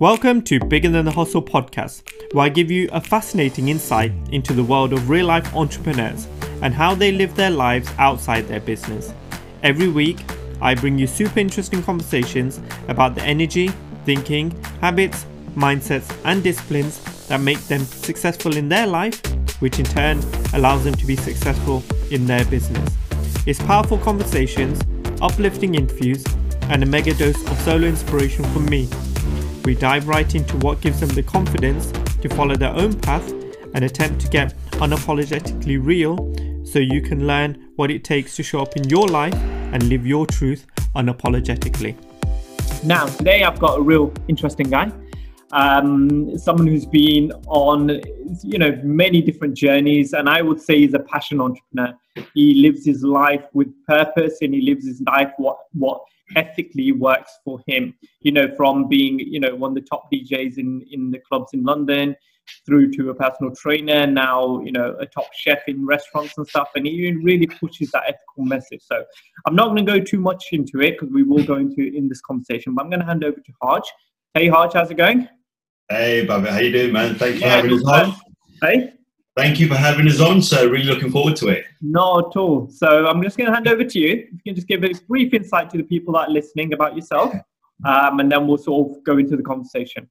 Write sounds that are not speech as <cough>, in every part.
Welcome to Bigger Than the Hustle podcast, where I give you a fascinating insight into the world of real life entrepreneurs and how they live their lives outside their business. Every week, I bring you super interesting conversations about the energy, thinking, habits, mindsets, and disciplines that make them successful in their life, which in turn allows them to be successful in their business. It's powerful conversations, uplifting interviews, and a mega dose of solo inspiration from me we dive right into what gives them the confidence to follow their own path and attempt to get unapologetically real so you can learn what it takes to show up in your life and live your truth unapologetically. Now, today I've got a real interesting guy. Um, someone who's been on, you know, many different journeys, and I would say he's a passion entrepreneur. He lives his life with purpose, and he lives his life what what ethically works for him. You know, from being you know one of the top DJs in in the clubs in London through to a personal trainer, now you know a top chef in restaurants and stuff, and he really pushes that ethical message. So I'm not going to go too much into it because we will go into it in this conversation. But I'm going to hand over to Haj. Hey Haj, how's it going? Hey Bobby, how you doing, man? Thanks yeah, for having us on. Hey. Thank you for having us on. So really looking forward to it. Not at all. So I'm just going to hand over to you. If you can just give a brief insight to the people that are listening about yourself, um, and then we'll sort of go into the conversation.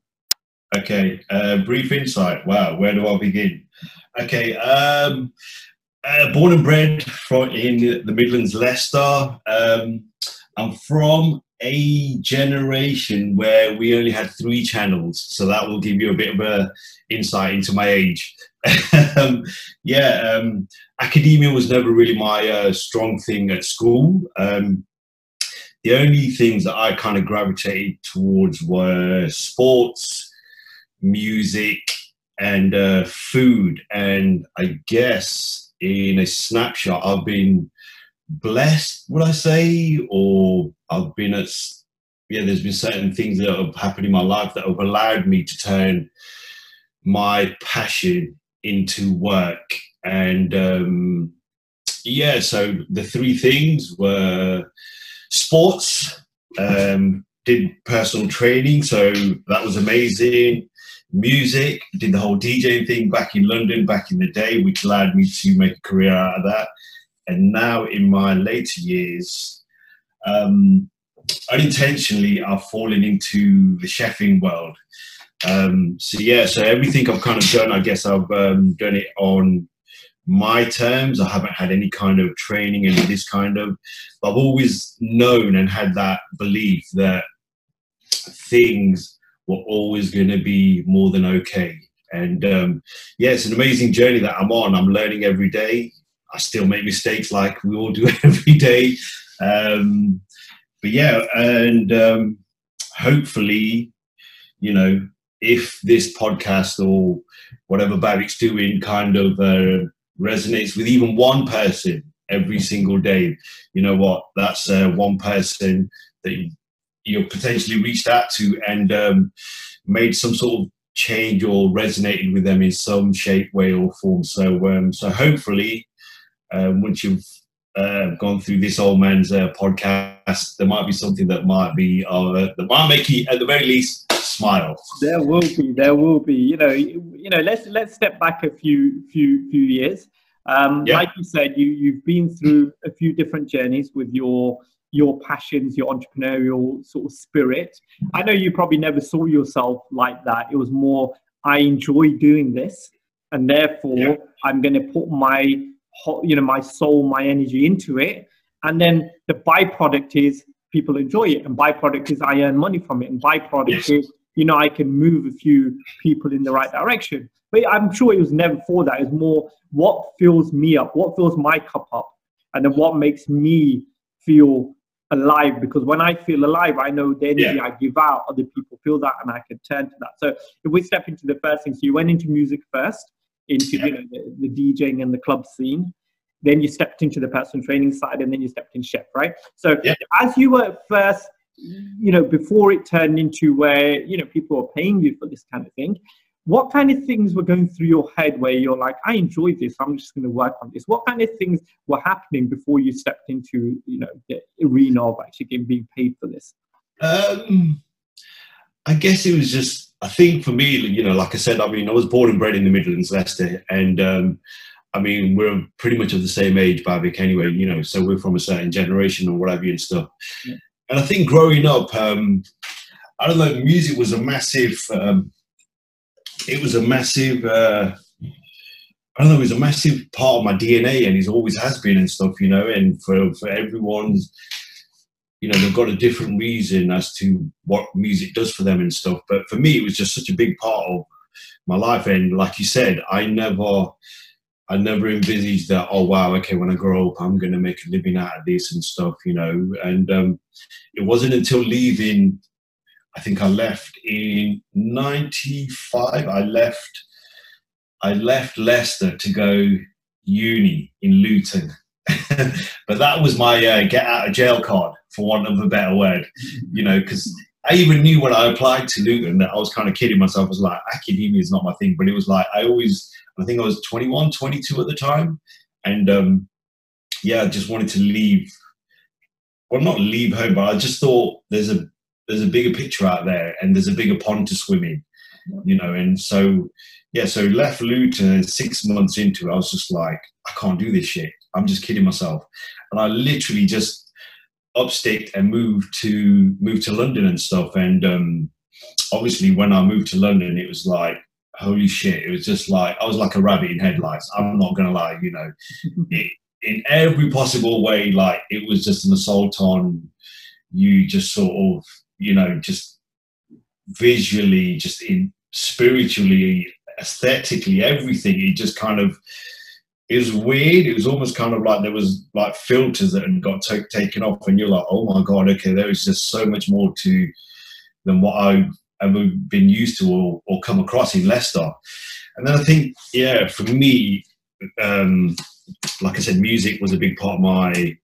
Okay, uh, brief insight. Wow, where do I begin? Okay, um, uh, born and bred from in the Midlands, Leicester. Um, I'm from a generation where we only had three channels, so that will give you a bit of a insight into my age. <laughs> um, yeah, um, academia was never really my uh, strong thing at school. Um, the only things that I kind of gravitated towards were sports, music, and uh, food. And I guess in a snapshot, I've been blessed, would I say, or I've been at yeah, there's been certain things that have happened in my life that have allowed me to turn my passion into work. And um, yeah, so the three things were sports, um, did personal training, so that was amazing. Music, did the whole DJing thing back in London back in the day, which allowed me to make a career out of that. And now in my later years, um, unintentionally, I've fallen into the chefing world. Um, so yeah, so everything I've kind of done, I guess I've um, done it on my terms. I haven't had any kind of training in this kind of. I've always known and had that belief that things were always going to be more than okay. And um, yeah, it's an amazing journey that I'm on. I'm learning every day. I still make mistakes like we all do <laughs> every day. Um, but yeah, and um, hopefully, you know, if this podcast or whatever Bhavik's doing kind of uh, resonates with even one person every single day, you know what? That's uh, one person that you potentially reached out to and um, made some sort of change or resonated with them in some shape, way, or form. So, um, so hopefully, um, once you've uh, gone through this old man's uh, podcast, there might be something that might be uh, that might make you, at the very least, smile. There will be, there will be. You know, you know. Let's let's step back a few few few years. Um, yeah. Like you said, you you've been through a few different journeys with your your passions, your entrepreneurial sort of spirit. I know you probably never saw yourself like that. It was more, I enjoy doing this, and therefore yeah. I'm going to put my you know my soul, my energy into it, and then the byproduct is people enjoy it, and byproduct is I earn money from it, and byproduct yes. is you know, I can move a few people in the right direction. But I'm sure it was never for that. It's more what fills me up, what fills my cup up, and then what makes me feel alive. Because when I feel alive, I know the energy yeah. I give out, other people feel that, and I can turn to that. So if we step into the first thing, so you went into music first, into you know the, the DJing and the club scene. Then you stepped into the personal training side, and then you stepped in chef, right? So yeah. as you were first you know, before it turned into where, you know, people are paying you for this kind of thing, what kind of things were going through your head where you're like, I enjoy this, I'm just going to work on this? What kind of things were happening before you stepped into, you know, the arena of actually getting being paid for this? Um, I guess it was just, I think for me, you know, like I said, I mean, I was born and bred in the Midlands, Leicester, and um, I mean, we're pretty much of the same age, Bhavik, anyway, you know, so we're from a certain generation or whatever and stuff. Yeah. And I think growing up, um, I don't know, music was a massive, um, it was a massive, uh, I don't know, it was a massive part of my DNA and it always has been and stuff, you know, and for, for everyone's, you know, they've got a different reason as to what music does for them and stuff. But for me, it was just such a big part of my life. And like you said, I never, I never envisaged that, oh wow, okay, when I grow up, I'm gonna make a living out of this and stuff, you know. And um, it wasn't until leaving, I think I left in '95. I left, I left Leicester to go uni in Luton, <laughs> but that was my uh, get out of jail card, for want of a better word, you know, because I even knew when I applied to Luton that I was kind of kidding myself. I was like, academia is not my thing, but it was like I always I think I was 21, 22 at the time. And um, yeah, I just wanted to leave. Well, not leave home, but I just thought there's a there's a bigger picture out there and there's a bigger pond to swim in, you know. And so, yeah, so left Luton six months into it, I was just like, I can't do this shit. I'm just kidding myself. And I literally just upsticked and moved to moved to London and stuff. And um, obviously, when I moved to London, it was like holy shit, it was just like I was like a rabbit in headlights. I'm not gonna lie, you know, <laughs> it, in every possible way, like it was just an assault on you, just sort of, you know, just visually, just in spiritually, aesthetically, everything. It just kind of it was weird. It was almost kind of like there was like filters that had got t- taken off, and you're like, oh my god, okay, there is just so much more to than what I ever been used to or, or come across in Leicester. And then I think, yeah, for me, um, like I said, music was a big part of my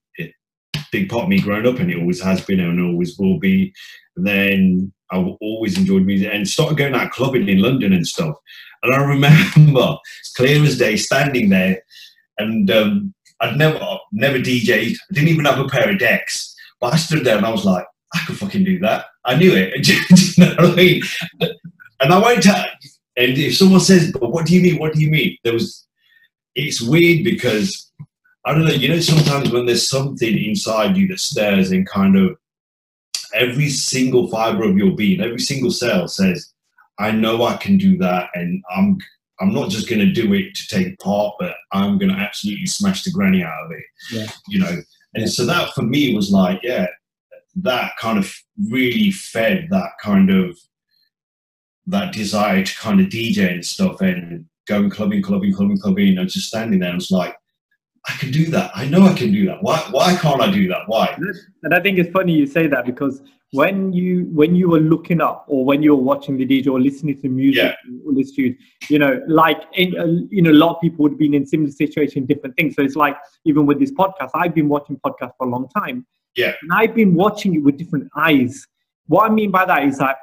big part of me growing up, and it always has been and always will be. Then I've always enjoyed music and started going out clubbing in London and stuff. And I <laughs> remember, clear as day, standing there, and um, I'd never never DJed. I didn't even have a pair of decks, but I stood there and I was like, I could fucking do that. I knew it. <laughs> you know I mean? And I went to, and if someone says, but what do you mean? What do you mean? There was, it's weird because, I don't know, you know, sometimes when there's something inside you that stares and kind of every single fiber of your being, every single cell says, I know I can do that and I'm I'm not just going to do it to take part, but I'm going to absolutely smash the granny out of it. Yeah. You know, and so that for me was like, yeah, that kind of really fed that kind of that desire to kind of DJ and stuff and going clubbing, clubbing, clubbing, clubbing, and just standing there and was like, I can do that. I know I can do that. Why why can't I do that? Why? And I think it's funny you say that because when you when you were looking up or when you were watching the DJ or listening to music yeah. or listening, you know, like in, uh, you know, a lot of people would have been in similar situation, different things. So it's like even with this podcast, I've been watching podcasts for a long time, yeah. And I've been watching it with different eyes. What I mean by that is that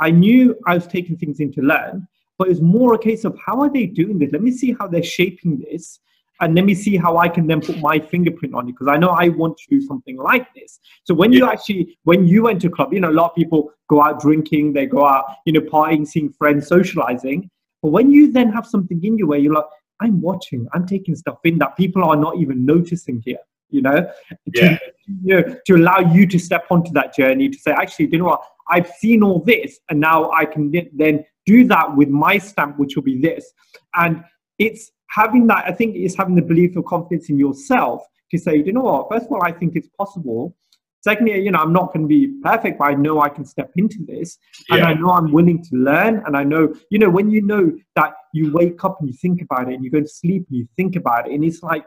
I knew I was taking things in to learn, but it's more a case of how are they doing this? Let me see how they're shaping this. And let me see how I can then put my fingerprint on it because I know I want to do something like this. So when yeah. you actually, when you went to club, you know, a lot of people go out drinking, they go out, you know, partying, seeing friends, socializing. But when you then have something in you where you're like, I'm watching, I'm taking stuff in that people are not even noticing here you know, yeah. to, you know, to allow you to step onto that journey to say, actually, you know what, I've seen all this, and now I can then do that with my stamp, which will be this. And it's having that, I think, is having the belief or confidence in yourself to say, you know what, first of all, I think it's possible. Secondly, you know, I'm not going to be perfect, but I know I can step into this, and yeah. I know I'm willing to learn. And I know, you know, when you know that you wake up and you think about it, and you go to sleep and you think about it, and it's like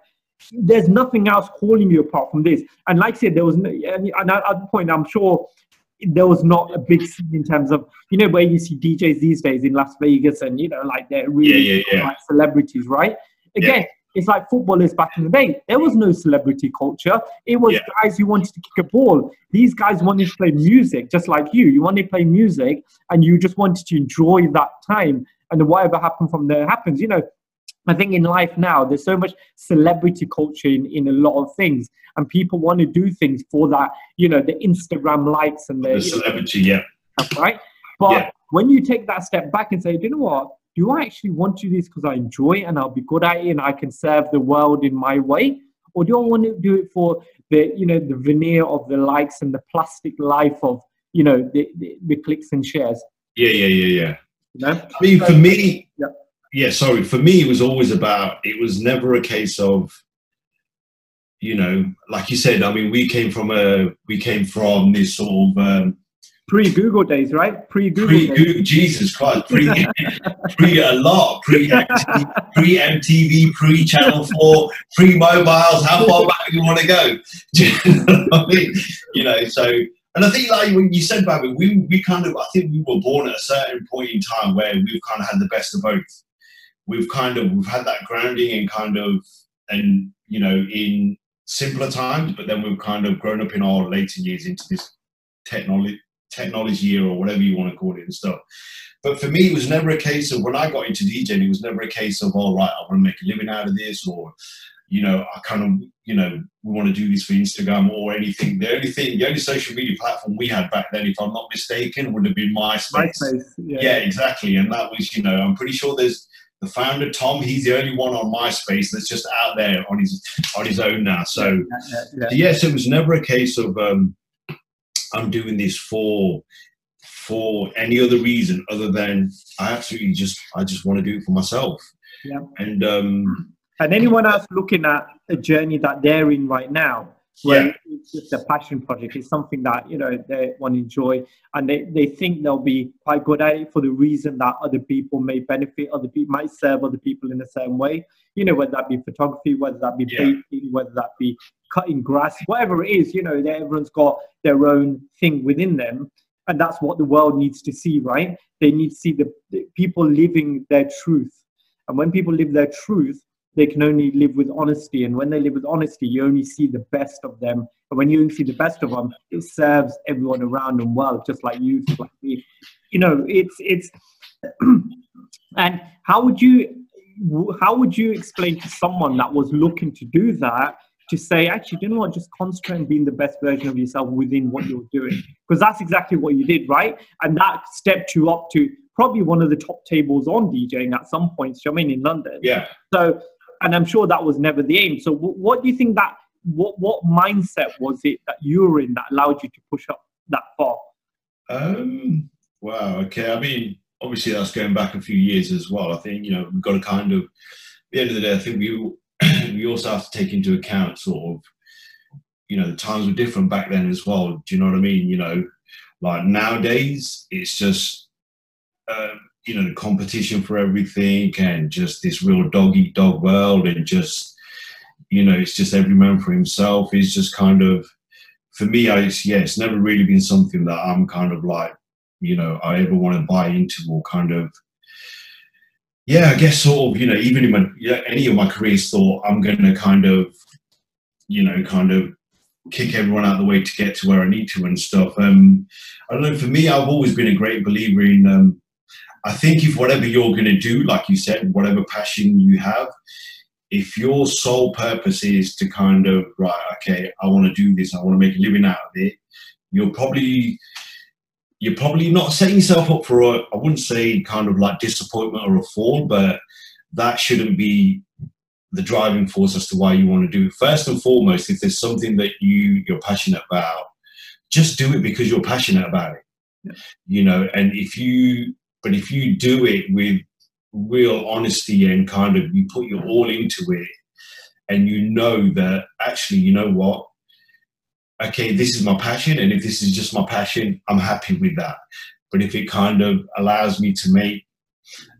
there's nothing else calling you apart from this. And like I said, there was no, and, at the point, I'm sure there was not a big scene in terms of you know where you see DJs these days in Las Vegas and you know like they're really yeah, yeah, yeah. like celebrities, right? Again, it's like footballers back in the day. There was no celebrity culture. It was guys who wanted to kick a ball. These guys wanted to play music, just like you. You wanted to play music, and you just wanted to enjoy that time. And whatever happened from there happens. You know, I think in life now, there's so much celebrity culture in, in a lot of things, and people want to do things for that, you know, the Instagram likes and the, the celebrity, yeah. Right. But yeah. when you take that step back and say, you know what? Do I actually want to do this because I enjoy it and I'll be good at it and I can serve the world in my way? Or do I want to do it for the, you know, the veneer of the likes and the plastic life of, you know, the, the, the clicks and shares? Yeah, yeah, yeah, yeah. You know? I mean, for me, yeah. sorry, for me, it was always about, it was never a case of, you know, like you said, I mean, we came from a, we came from this sort of, um, pre-Google days, right? Pre-Google pre Jesus <laughs> Christ, pre, pre a lot, pre pre MTV, pre Channel Four, pre mobiles. How far back do you want to go? <laughs> you, know I mean? you know, so and I think like when you said about it, we we kind of I think we were born at a certain point in time where we've kind of had the best of both. We've kind of we've had that grounding and kind of and you know in simpler times, but then we've kind of grown up in our later years into this technology technology year or whatever you want to call it and stuff. But for me, it was never a case of when I got into DJing, it was never a case of, all right, I want to make a living out of this or, you know, I kind of, you know, we want to do this for Instagram or anything. The only thing, the only social media platform we had back then, if I'm not mistaken, would have been MySpace. MySpace yeah. yeah, exactly. And that was, you know, I'm pretty sure there's the founder Tom. He's the only one on MySpace that's just out there on his on his own now. So yeah, yeah, yes, it was never a case of um, I'm doing this for for any other reason other than I absolutely just I just want to do it for myself. Yeah. And um and anyone else looking at a journey that they're in right now, where yeah. it's just a passion project, it's something that you know they want to enjoy, and they, they think they'll be quite good at it for the reason that other people may benefit, other people might serve other people in a certain way. You know, whether that be photography, whether that be yeah. baking, whether that be cutting grass, whatever it is, you know, everyone's got their own thing within them. And that's what the world needs to see, right? They need to see the, the people living their truth. And when people live their truth, they can only live with honesty. And when they live with honesty, you only see the best of them. And when you only see the best of them, it serves everyone around them well, just like you, just like me. You know, it's it's. <clears throat> and how would you how would you explain to someone that was looking to do that to say, actually, you know what, just concentrate on being the best version of yourself within what you're doing. Because that's exactly what you did, right? And that stepped you up to probably one of the top tables on DJing at some points, I mean, in London. Yeah. So, and I'm sure that was never the aim. So, what do you think that, what, what mindset was it that you were in that allowed you to push up that far? Um, wow, okay. I mean, obviously, that's going back a few years as well. I think, you know, we've got to kind of, at the end of the day, I think we <clears throat> we also have to take into account sort of, you know, the times were different back then as well. Do you know what I mean? You know, like nowadays, it's just, uh, you know, the competition for everything and just this real dog eat dog world and just, you know, it's just every man for himself. It's just kind of, for me, I, yeah, it's never really been something that I'm kind of like, you know, I ever want to buy into or kind of, yeah, I guess sort of, you know, even in my, yeah, any of my careers thought I'm going to kind of, you know, kind of kick everyone out of the way to get to where I need to and stuff. Um, I don't know, for me, I've always been a great believer in, um, I think if whatever you're going to do, like you said, whatever passion you have, if your sole purpose is to kind of, right, okay, I want to do this, I want to make a living out of it, you're probably you're probably not setting yourself up for a, I wouldn't say kind of like disappointment or a fall, but that shouldn't be the driving force as to why you want to do it. First and foremost, if there's something that you you're passionate about, just do it because you're passionate about it. Yeah. You know, and if you but if you do it with real honesty and kind of you put your all into it and you know that actually, you know what, okay, this is my passion, and if this is just my passion, I'm happy with that. But if it kind of allows me to make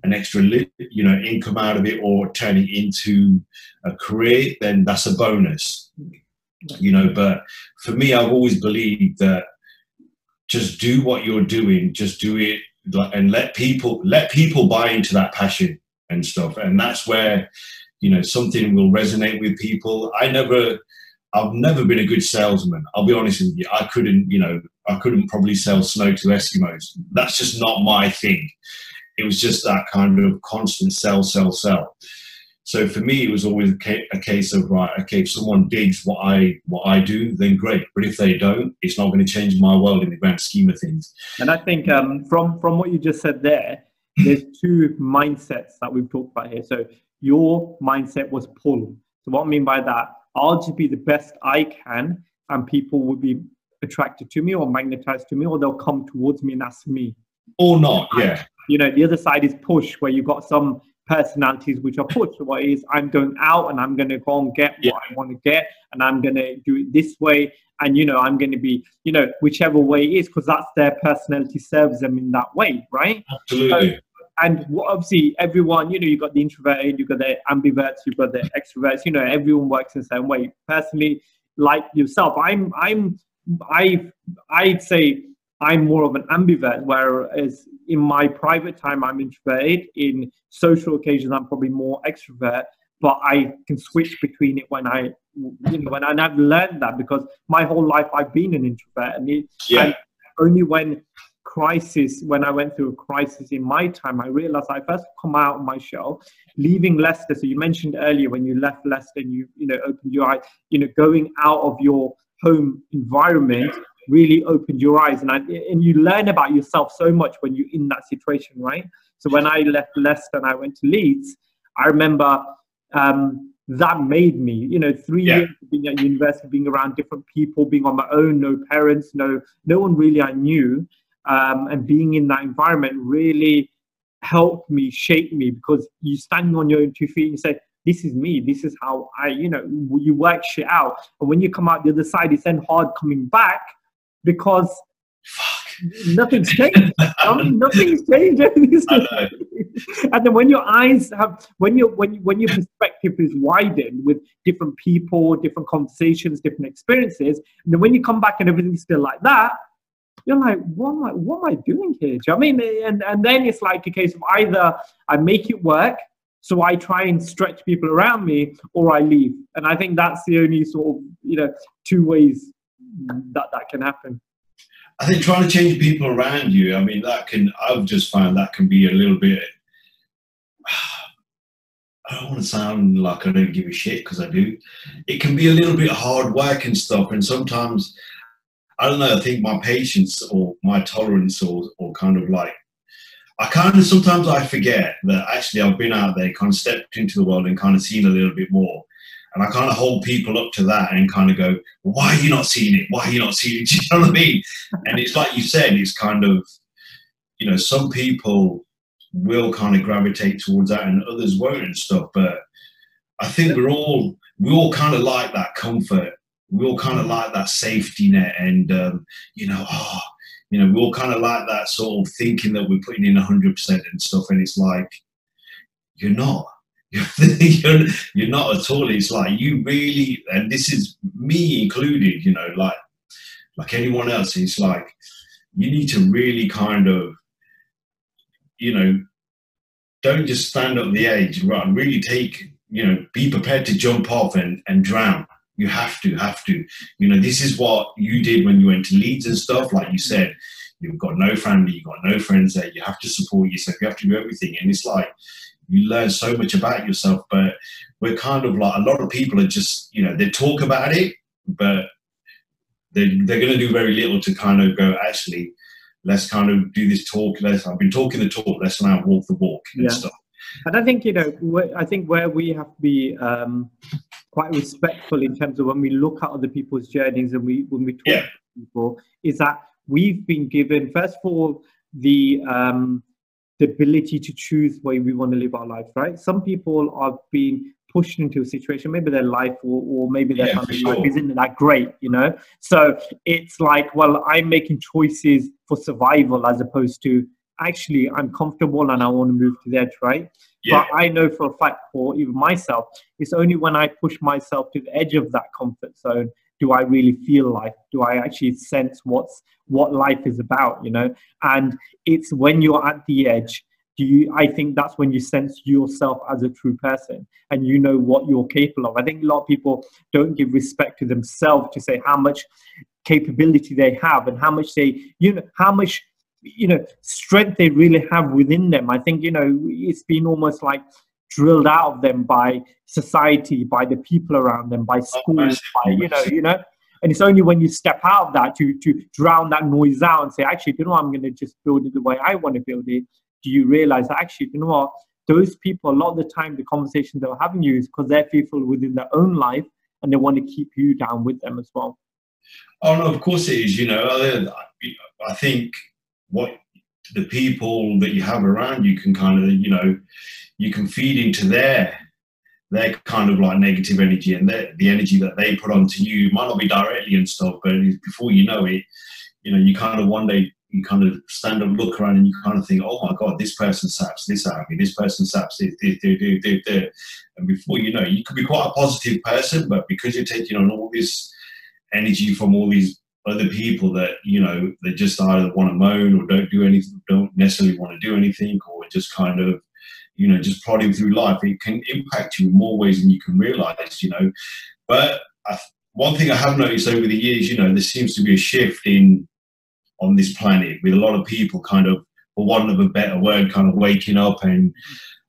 an extra, you know, income out of it or turn it into a career, then that's a bonus. You know, but for me, I've always believed that just do what you're doing, just do it, and let people let people buy into that passion and stuff. And that's where, you know, something will resonate with people. I never I've never been a good salesman. I'll be honest with you. I couldn't, you know, I couldn't probably sell snow to Eskimos. That's just not my thing. It was just that kind of constant sell, sell, sell. So for me, it was always a, case of right, okay, if someone digs what I what I do, then great. But if they don't, it's not going to change my world in the grand scheme of things. And I think um, from from what you just said there, there's two mindsets that we've talked about here. So your mindset was pull. So what I mean by that, I'll just be the best I can, and people will be attracted to me or magnetized to me, or they'll come towards me and ask me. Or not, yeah. You know, the other side is push, where you've got some personalities which are push. What is I'm going out and I'm going to go and get Yeah. what I want to get, and I'm going to do it this way, and you know, I'm going to be, you know, whichever way it is, because that's their personality serves them in that way, right? Absolutely. and obviously everyone you know you've got the introverted you've got the ambiverts you've got the extroverts you know everyone works in the same way personally like yourself i'm i'm i i'd say i'm more of an ambivert whereas in my private time i'm introverted in social occasions i'm probably more extrovert but i can switch between it when i you know when and i've learned that because my whole life i've been an introvert and it, Yeah. and only when crisis when i went through a crisis in my time i realized i first come out of my shell leaving leicester so you mentioned earlier when you left leicester and you you know opened your eyes you know going out of your home environment really opened your eyes and I, and you learn about yourself so much when you're in that situation right? So when i left leicester and i went to leeds i remember um, that made me you know three Yeah. years of being at university being around different people being on my own no parents no no one really i knew um, and being in that environment really helped me shape me because you standing on your own two feet and you say this is me. This is how i you know you work shit out. And when you come out the other side it's then hard coming back because <laughs> nothing's changed. Nothing's changed. Everything's I know. <laughs> and then when your eyes have when your when when your perspective is widened with different people different conversations different experiences and then when you come back and everything's still like that you're like what am i what am i doing here? Do you know what i mean? And and then it's like a case of either i make it work so i try and stretch people around me or i leave. And i think that's the only sort of you know two ways that that can happen I think trying to change people around you, I mean, that can, I've just found that can be a little bit, <sighs> I don't want to sound like I don't give a shit because I do. It can be a little bit hard work and stuff. And sometimes, I don't know, I think my patience or my tolerance or, or kind of like, I kind of sometimes I forget that actually I've been out there, kind of stepped into the world and kind of seen a little bit more. And I kind of hold people up to that and kind of go, why are you not seeing it? Why are you not seeing it? <laughs> Do you know what I mean? And it's like you said, it's kind of, you know, some people will kind of gravitate towards that and others won't and stuff. But I think we're all, we all kind of like that comfort. We all kind of like that safety net and, um, you know, oh, you know, we all kind of like that sort of thinking that we're putting in 100% and stuff. And it's like, you're not. <laughs> you're, not at all. It's like you really, and this is me included, you know, like like anyone else. It's like you need to really kind of, you know, don't just stand up the edge, right? Really take, you know, be prepared to jump off and and drown. You have to, have to. You know, this is what you did when you went to Leeds and stuff. Like you said, you've got no family, you've got no friends there. You have to support yourself. You have to do everything, and it's like you learn so much about yourself. But we're kind of like a lot of people are just, you know, they talk about it, but they they're going to do very little to kind of go. Actually, let's kind of do this talk. Let's. I've been talking the talk. Let's now walk the walk and Yeah. stuff. And I think you know, I think where we have to be um, quite respectful in terms of when we look at other people's journeys and we when we talk Yeah. to people, is that we've been given first of all the um, the ability to choose where we want to live our life. Right? Some people have been pushed into a situation, maybe their life or, or maybe their Yeah, family life isn't that great, you know. So it's like, well, I'm making choices for survival as opposed to actually I'm comfortable and I want to move to the edge, right? Yeah, But I know for a fact, for even myself, it's only when I push myself to the edge of that comfort zone do I really feel life. Do I actually sense what's what life is about? You know, and it's when you're at the edge. Do you? I think that's when you sense yourself as a true person, and you know what you're capable of. I think a lot of people don't give respect to themselves to say how much capability they have and how much they, you know, how much you know strength they really have within them i think you know it's been almost like drilled out of them by society, by the people around them, by schools, by you know, you know. And it's only when you step out of that to to drown that noise out and say, actually, you know, what? I'm going to just build it the way I want to build it. Do you realize that actually, you know what? Those people, a lot of the time, the conversation they're having you is because they're fearful within their own life and they want to keep you down with them as well. Oh no, of course it is. You know, I think what the people that you have around you can kind of, you know, you can feed into their their kind of like negative energy and the energy that they put onto you might not be directly and stuff, but before you know it, you know, you kind of one day you kind of stand and look around and you kind of think, oh my God, this person saps this out of me, this person saps this, this, this, this, this, this. And before you know, you could be quite a positive person, but because you're taking on all this energy from all these other people that you know they just either want to moan or don't do anything, don't necessarily want to do anything, or just kind of you know just plodding through life. It can impact you in more ways than you can realize. You know, but I, one thing I have noticed over the years, you know, there seems to be a shift in on this planet with a lot of people kind of, for want of a better word, kind of waking up and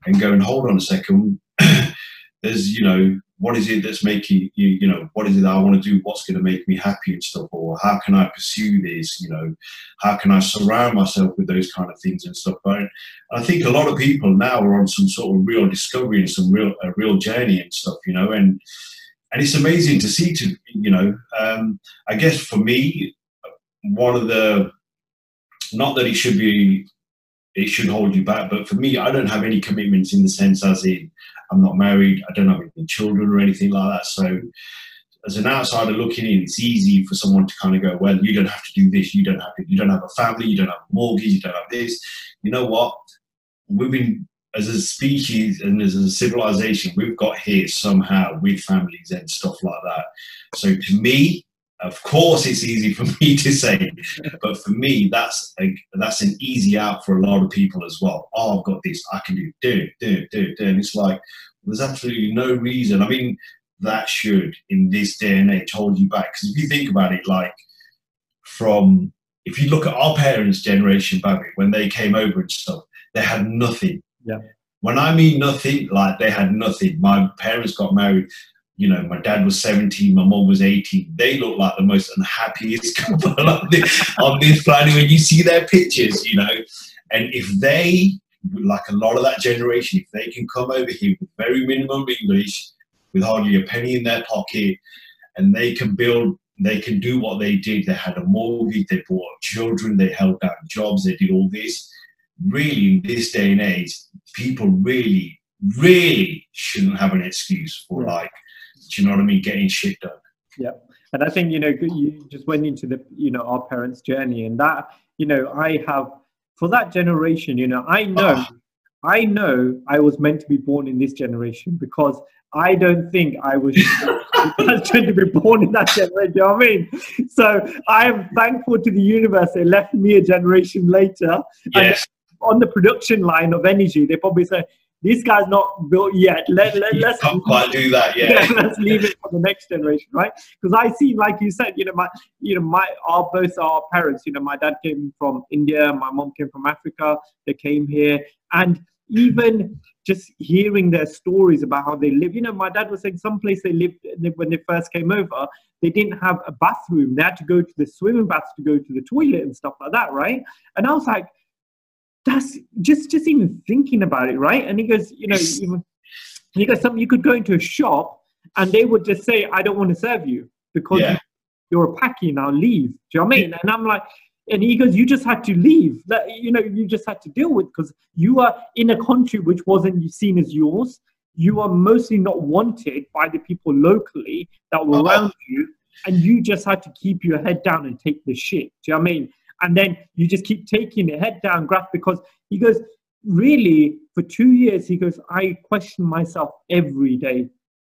and going, hold on a second. <clears throat> There's you know what is it that's making you, you know, what is it that I want to do? What's going to make me happy and stuff? Or how can I pursue this? You know, how can I surround myself with those kind of things and stuff? But I think a lot of people now are on some sort of real discovery and some real, a real journey and stuff, you know, and, and it's amazing to see to, you know, um, I guess for me, one of the, not that it should be it should hold you back. But for me, I don't have any commitments in the sense as in I'm not married, I don't have any children or anything like that. So as an outsider looking in, it's easy for someone to kind of go, well, you don't have to do this, you don't have to, you don't have a family, you don't have a mortgage, you don't have this. You know what? We've been as a species and as a civilization, we've got here somehow with families and stuff like that. So to me, of course, it's easy for me to say, but for me, that's a, that's an easy out for a lot of people as well. Oh, I've got this, I can do, it. do, it, do, it, do, it, do. And it's like, there's absolutely no reason. I mean, that should, in this day and age, hold you back. Because if you think about it, like, from, if you look at our parents' generation, Baby, when they came over and stuff, they had nothing. Yeah. When I mean nothing, like they had nothing. My parents got married you know, my dad was 17, my mom was 18. They look like the most unhappiest <laughs> couple on this, on this planet when you see their pictures, you know. And if they, like a lot of that generation, if they can come over here with very minimum English, with hardly a penny in their pocket, and they can build, they can do what they did. They had a mortgage, they bought children, they held down jobs, they did all this. Really, in this day and age, people really, really shouldn't have an excuse for hmm. like do you know what I mean? Getting shit done. Yeah. And I think, you know, you just went into the, you know, our parents' journey and that, you know, I have, for that generation, you know, I know, oh. I know I was meant to be born in this generation because I don't think I was <laughs> <laughs> destined to be born in that generation. You know what I mean? So I am thankful to the universe. They left me a generation later. Yes. And on the production line of energy, they probably say, this guy's not built yet. Let, let, let's quite do that <laughs> yet. Yeah, let's leave it for the next generation, right? Because I see, like you said, you know, my, you know, my, our both our parents. You know, my dad came from India, my mom came from Africa. They came here, and even just hearing their stories about how they live. You know, my dad was saying someplace they lived when they first came over, they didn't have a bathroom. They had to go to the swimming bath to go to the toilet and stuff like that, right? And I was like that's just just even thinking about it, right? And he goes, you know, he goes, something you could go into a shop and they would just say, I don't want to serve you because yeah. you're a Paki now, leave. Do you know what I mean? And I'm like, and he goes, you just had to leave. That you know, you just had to deal with because you are in a country which wasn't seen as yours. You are mostly not wanted by the people locally that were uh-huh. around you, and you just had to keep your head down and take the shit. Do you know what I mean? And then you just keep taking it head down graph because he goes really? For two years he goes i question myself every day.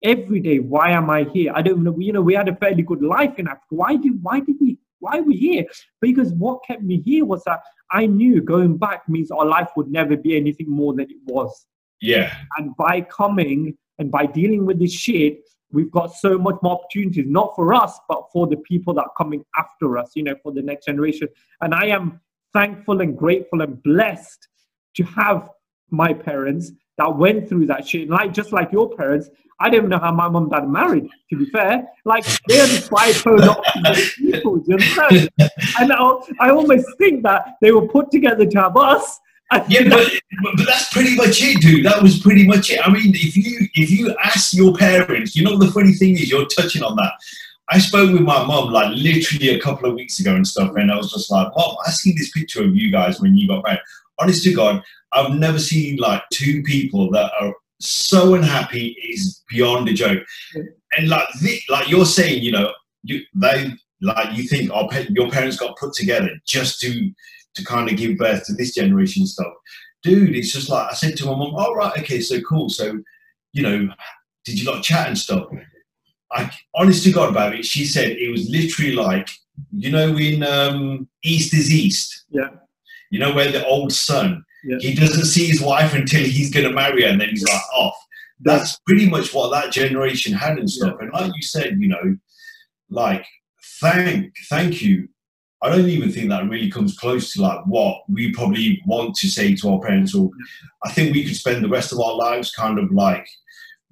Every day why am i here? I don't know you know we had a fairly good life in africa. Why did why did we why are we here? Because what kept me here was that i knew going back means our life would never be anything more than it was. Yeah. And by coming and by dealing with this shit we've got so much more opportunities, not for us, but for the people that are coming after us, you know, for the next generation. And I am thankful and grateful and blessed to have my parents that went through that shit. Like just like your parents, I don't know how my mom and dad married. To be fair, like they're the bipolar <laughs> people. You understand? And I, I almost think that they were put together to have us. Yeah, but, but that's pretty much it, dude. That was pretty much it. I mean, if you if you ask your parents, you know the funny thing is you're touching on that. I spoke with my mom like literally a couple of weeks ago and stuff, and I was just like, "Mom, I seen this picture of you guys when you got married. Honest to God, I've never seen like two people that are so unhappy is beyond a joke. And like the, like you're saying, you know, you they like you think oh, our your parents got put together just to to kind of give birth to this generation stuff. Dude, it's just like I said to my mom, "All oh, right, okay, so cool. So, you know, did you like chat and stuff?" I honest to God about it, she said it was literally like, you know, in um, East is East. Yeah. You know where the old son yeah. he doesn't see his wife until he's going to marry her, and then he's like off. That's pretty much what that generation had and stuff. Yeah. And like you said, you know, like thank thank you. I don't even think that really comes close to like what we probably want to say to our parents. Or I think we could spend the rest of our lives kind of like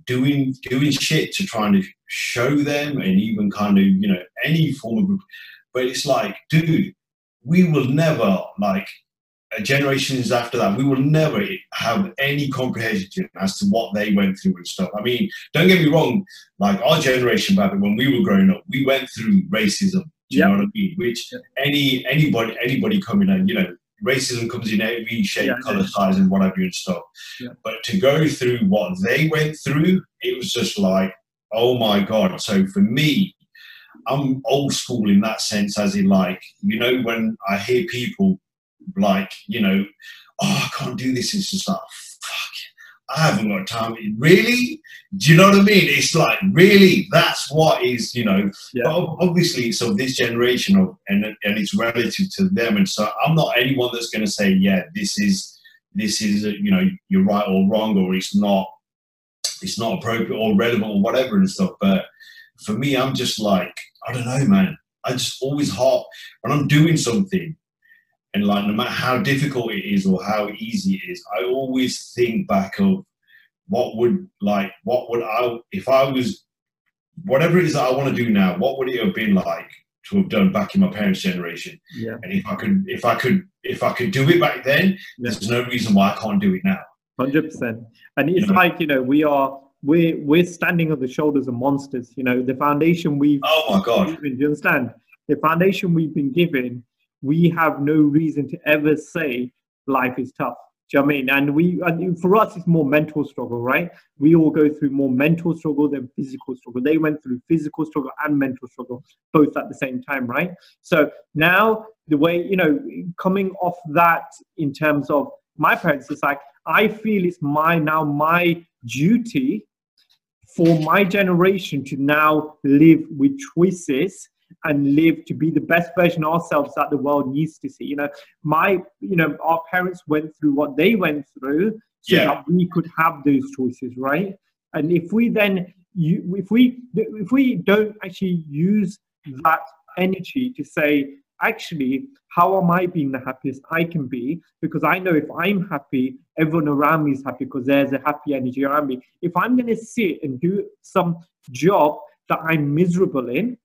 doing doing shit to try and show them and even kind of you know any form of but it's like dude we will never like generations after that, we will never have any comprehension as to what they went through and stuff. I mean, don't get me wrong, like our generation back when we were growing up, we went through racism. Do you yep. know what I mean? Which any anybody anybody coming in, you know, racism comes in every shape, yeah, color, size, and whatever and stuff. Yeah. But to go through what they went through, it was just like, oh my god. So for me, I'm old school in that sense, as in like, you know, when I hear people like, you know, oh, I can't do this. It's just like, I haven't got time. Really? Do you know what I mean? It's like, really, that's what is, you know, yeah. obviously it's of this generation of, and, and it's relative to them. And so I'm not anyone that's going to say, yeah, this is, this is, you know, you're right or wrong, or it's not, it's not appropriate or relevant or whatever and stuff. But for me, I'm just like, I don't know, man. I just always hop when I'm doing something and like no matter how difficult it is or how easy it is i always think back of what would like what would i if i was whatever it is that i want to do now what would it have been like to have done back in my parents generation? Yeah. And if i could if i could if i could do it back then yeah. there's no reason why i can't do it now. 100% and it's you know? like you know we are we're we're standing on the shoulders of monsters you know the foundation we've oh my god. given, do you understand? The foundation we've been given we have no reason to ever say life is tough. Do you know I mean? And we, and for us, it's more mental struggle, right? We all go through more mental struggle than physical struggle. They went through physical struggle and mental struggle both at the same time, right? So now the way, you know, coming off that in terms of my parents, it's like, I feel it's my now my duty for my generation to now live with choices and live to be the best version of ourselves that the world needs to see. You know, my, you know, our parents went through what they went through so yeah. that we could have those choices, right? And if we then, you, if we, if we don't actually use that energy to say, actually, how am I being the happiest I can be? Because I know if I'm happy, everyone around me is happy because there's a happy energy around me. If I'm going to sit and do some job that I'm miserable in,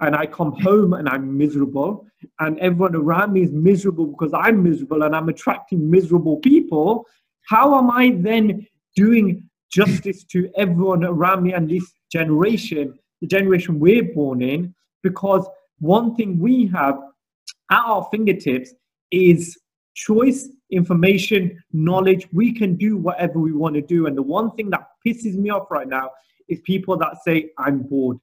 and I come home and I'm miserable, and everyone around me is miserable because I'm miserable and I'm attracting miserable people, how am I then doing justice to everyone around me and this generation, the generation we're born in? Because one thing we have at our fingertips is choice, information, knowledge. We can do whatever we want to do. And the one thing that pisses me off right now is people that say, I'm bored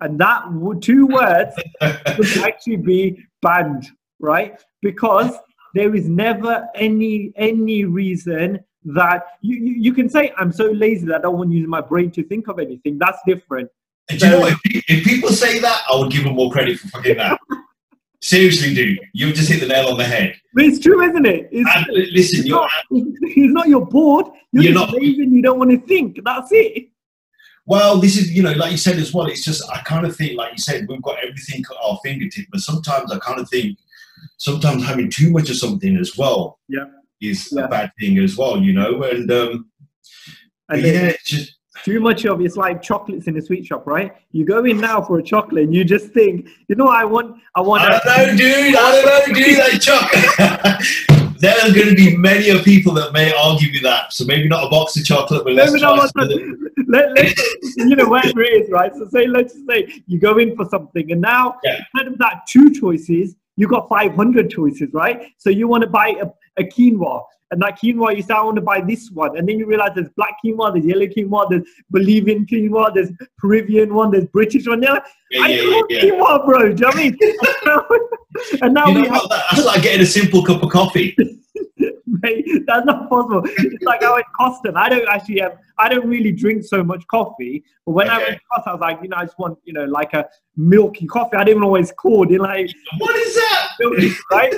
and that two words would <laughs> actually be banned, right? Because there is never any any reason that you, you, you can say I'm so lazy that I don't want to use my brain to think of anything. That's different. Do so, you know what? If, if, people say that, I would give them more credit for fucking that. <laughs> Seriously, dude, you've just hit the nail on the head. But it's true, isn't it? It's, and, listen, it's you're not, <laughs> it's not you're bored. You're, you're not lazy and you don't want to think. That's it. Well, this is, you know, like you said as well, it's just, I kind of think, like you said, we've got everything at our fingertip, but sometimes I kind of think, sometimes having too much of something as well. Yeah. is Yeah. a bad thing as well, you know. And um, And yeah, it's just too much of it's like chocolates in a sweet shop, right? You go in now for a chocolate and you just think, you know, I want, I want. I don't know, dude. I don't know, dude. That chocolate. <laughs> there are going to be many of people that may argue with that. So maybe not a box of chocolate, but let's Maybe try. not let, let's, you know, whatever it is, right? So say, let's say you go in for something, and now Yeah. instead of that two choices, you got 500 choices, right? So you want to buy a, a quinoa, and that quinoa, you say, I want to buy this one, and then you realize there's black quinoa, there's yellow quinoa, there's Bolivian quinoa, there's Peruvian one, there's British one. You're like, Yeah, I yeah, yeah, quinoa, bro. Do you know what I mean? <laughs> and now You we have? That- That's like getting a simple cup of coffee. Mate, that's not possible. It's like I went Costa. I don't actually have. I don't really drink so much coffee. But when I Okay. went to Costa, I was like, you know, I just want, you know, like a milky coffee. I didn't know what it's called. You know, like What is that? milky, right?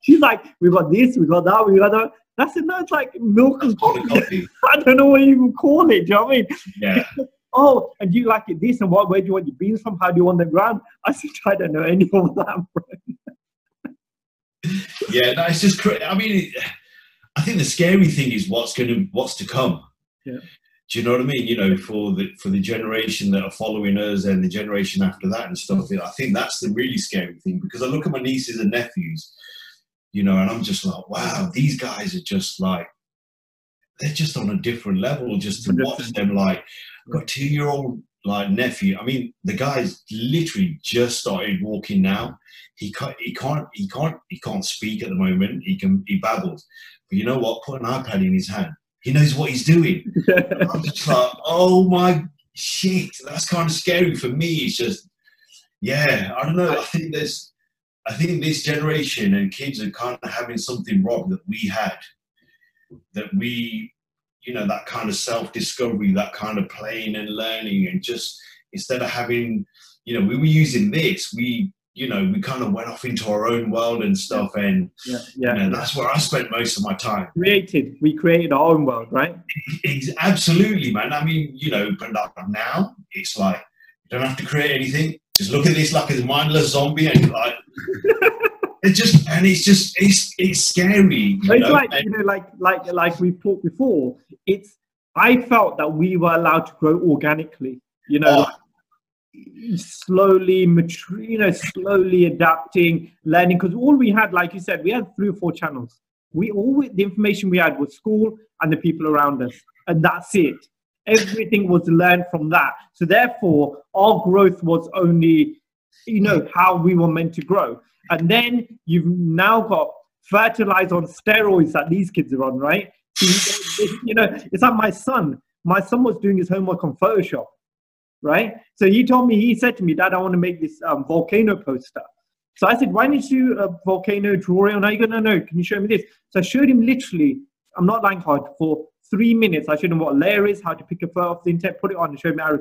She's like, we got this, we got that, we got that. I said, no, it's like milk and coffee. coffee. <laughs> I don't know what you even call it. Do you know what I mean? Yeah. Oh, and do you like it this and what? Where do you want your beans from? How do you want them ground? I said, I don't know any of that. Yeah, no, it's just cra I mean, I think the scary thing is what's going to what's to come. Yeah. Do you know what I mean? You know, for the for the generation that are following us and the generation after that and stuff. I think that's the really scary thing because I look at my nieces and nephews, you know, and I'm just like, wow, these guys are just like they're just on a different level. Just to watch them, like, I've got two year old like nephew. I mean, the guy's literally just started walking now. He can't he can't he can't he can't speak at the moment. He can he babbles. But you know what? Put an ipad in his hand. He knows what he's doing. <laughs> I'm just like oh my shit that's kind of scary for me. It's just yeah i don't know. I think there's i think this generation and kids are kind of having something wrong that we had that we you know that kind of self-discovery that kind of playing and learning and just instead of having you know we were using this we you know we kind of went off into our own world and stuff and yeah, you yeah. know, that's where i spent most of my time Created. We created our own world, right? Ex- absolutely man i mean you know but now it's like you don't have to create anything just look at this like a mindless zombie and like <laughs> it's just and it's just it's it's scary you it's know? like And- you know, like like like we've talked before. It's I felt that we were allowed to grow organically. You know, Oh. like, slowly mature. You know, slowly adapting, learning. Because all we had, like you said, we had three or four channels. We all the information we had was school and the people around us, and that's it. Everything was learned from that. So therefore, our growth was only, you know, how we were meant to grow. And then you've now got fertilized on steroids that these kids are on, right? You know, it's like my son. My son was doing his homework on Photoshop, right? So he told me, he said to me, Dad, I want to make this um, volcano poster. So I said, Why don't you a volcano drawing? And I go, No, no, can you show me this? So I showed him literally, I'm not lying hard, for three minutes. I showed him what a layer is, how to pick a photo off the internet, put it on, and showed me how.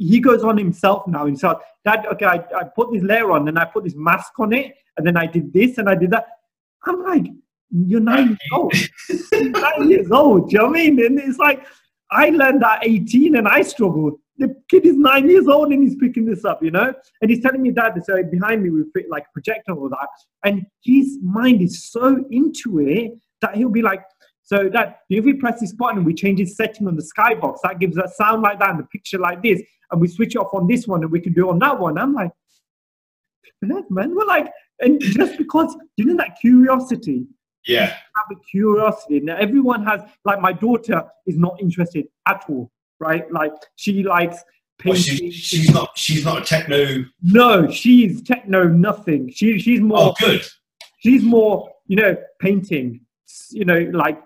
He goes on himself now himself. Dad, okay, I, I put this layer on, then I put this mask on it, and then I did this and I did that. I'm like, you're nine years old. Nine years old. Do you know what I mean? And it's like, I learned at 18 and I struggled. The kid is nine years old and he's picking this up, you know? And he's telling me, Dad, so behind me, we fit like a projector and all that. And his mind is so into it that he'll be like, so that if we press this button and we change his setting on the skybox, that gives a sound like that and a picture like this, and we switch it off on this one and we can do it on that one. I'm like, man, we're like, and just because you know that curiosity, yeah. Have a curiosity. Now everyone has like my daughter is not interested at all, right? Like she likes well, she, she's not she's not a techno. No, she's techno nothing. She she's more oh good. she's more you know painting you know like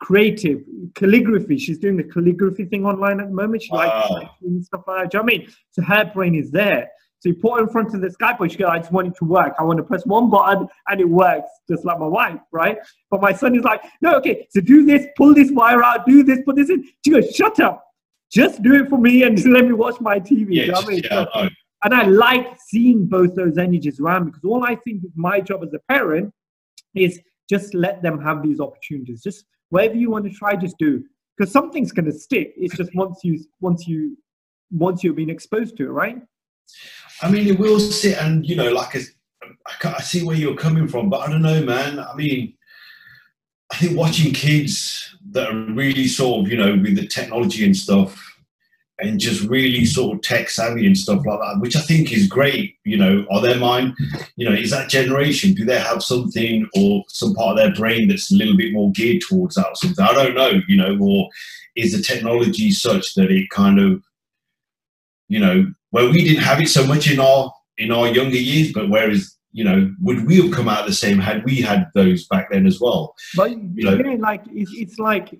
creative calligraphy. She's doing the calligraphy thing online at the moment. She likes Wow. writing stuff like that. Do you know i mean? So her brain is there. So you put her in front of the skype she goes i just want it to work. I want to press one button and it works just like my wife right? But my son is like no okay so do this pull this wire out do this put this in. She goes shut up. Just do it for me and <laughs> just let me watch my tv yeah, you know I mean? yeah, So- no. and I like seeing both those energies around because all I think is my job as a parent is just let them have these opportunities. Just whatever you want to try, just do because something's going to stick. It's just once you once you once you've been exposed to it, right? I mean, it will sit and you know, like I, I, see where you're coming from, but I don't know, man. I mean, I think watching kids that are really sort of, you know, with the technology and stuff and just really sort of tech savvy and stuff like that, which I think is great. You know, are their mind, you know, is that generation? Do they have something or some part of their brain that's a little bit more geared towards that or something? I don't know, you know, or is the technology such that it kind of, you know, well, we didn't have it so much in our in our younger years, but whereas you know, would we have come out the same had we had those back then as well? But you know, yeah, like it's, it's like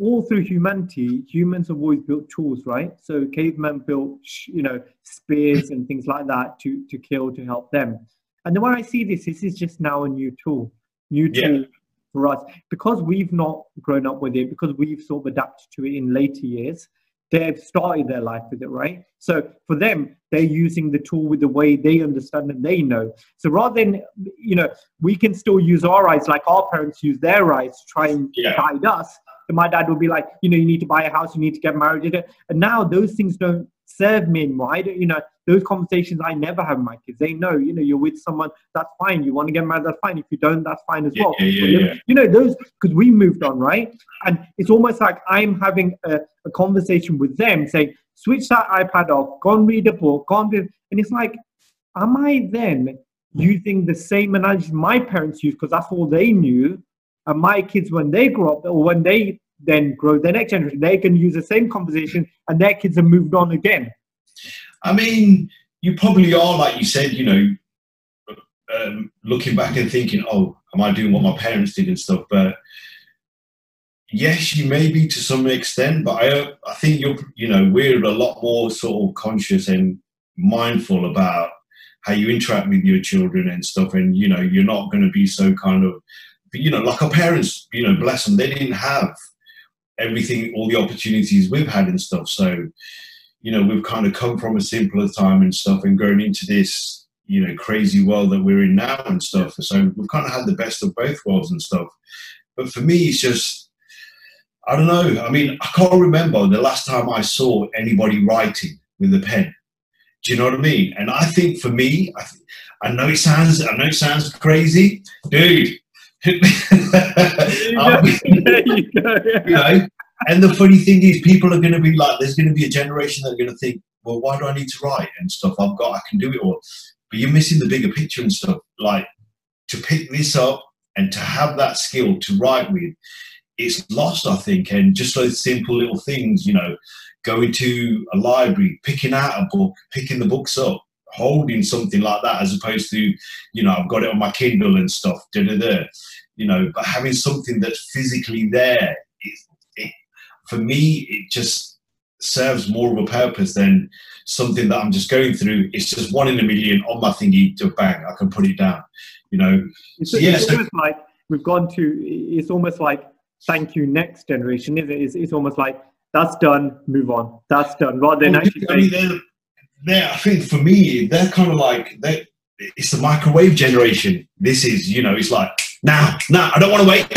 all through humanity. Humans have always built tools, right? So cavemen built, you know, spears and things like that to to kill to help them. And the way I see this, this is just now a new tool, new tool yeah. for us because we've not grown up with it, because we've sort of adapted to it in later years they've started their life with it, right? So for them, they're using the tool with the way they understand and they know. So rather than, you know, we can still use our eyes like our parents use their eyes to try and yeah. guide us. So my dad would be like, you know, you need to buy a house, you need to get married. And now those things don't serve me anymore. I don't, you know, those conversations I never have with my kids. They know, you know, you're with someone, that's fine. You want to get married, that's fine. If you don't, that's fine as yeah, well. Yeah, yeah, you know, those, because we moved on, right? And it's almost like I'm having a, a, conversation with them saying, switch that iPad off, go and read a book, go and, and it's like, am I then using the same analogy my parents used because that's all they knew? And my kids, when they grow up or when they then grow the next generation, they can use the same conversation and their kids have moved on again. I mean, you probably are, like you said, you know, um, looking back and thinking, oh, am I doing what my parents did and stuff? But yes, you may be to some extent, but I, I think you're, you know, we're a lot more sort of conscious and mindful about how you interact with your children and stuff. And, you know, you're not going to be so kind of, you know, like our parents, you know, bless them, they didn't have everything, all the opportunities we've had and stuff. So, you know, we've kind of come from a simpler time and stuff and going into this, you know, crazy world that we're in now and stuff. So we've kind of had the best of both worlds and stuff. But for me, it's just, I don't know. I mean, I can't remember the last time I saw anybody writing with a pen. Do you know what I mean? And I think for me, I, th- I know it sounds, I know it sounds crazy, dude. Yeah. <laughs> Um, you know, and the funny thing is, people are going to be like, there's going to be a generation that are going to think, well, why do I need to write and stuff? I've got, I can do it all. But you're missing the bigger picture and stuff. Like to pick this up and to have that skill to write with, it's lost, I think. And just those simple little things, you know, going to a library, picking out a book, picking the books up, holding something like that, as opposed to, you know, I've got it on my Kindle and stuff, da da da. You know, but having something that's physically there for me, it just serves more of a purpose than something that I'm just going through. It's just one in a million on my thingy to bang, I can put it down. You know, it's, yeah, it's so, almost like we've gone to. It's almost like thank you next generation, is it? It's, it's almost like that's done, move on. That's done. Rather than well, actually, I they're, I think for me, they're kind of like they. It's the microwave generation. This is, you know, it's like now, now. I don't want to wait.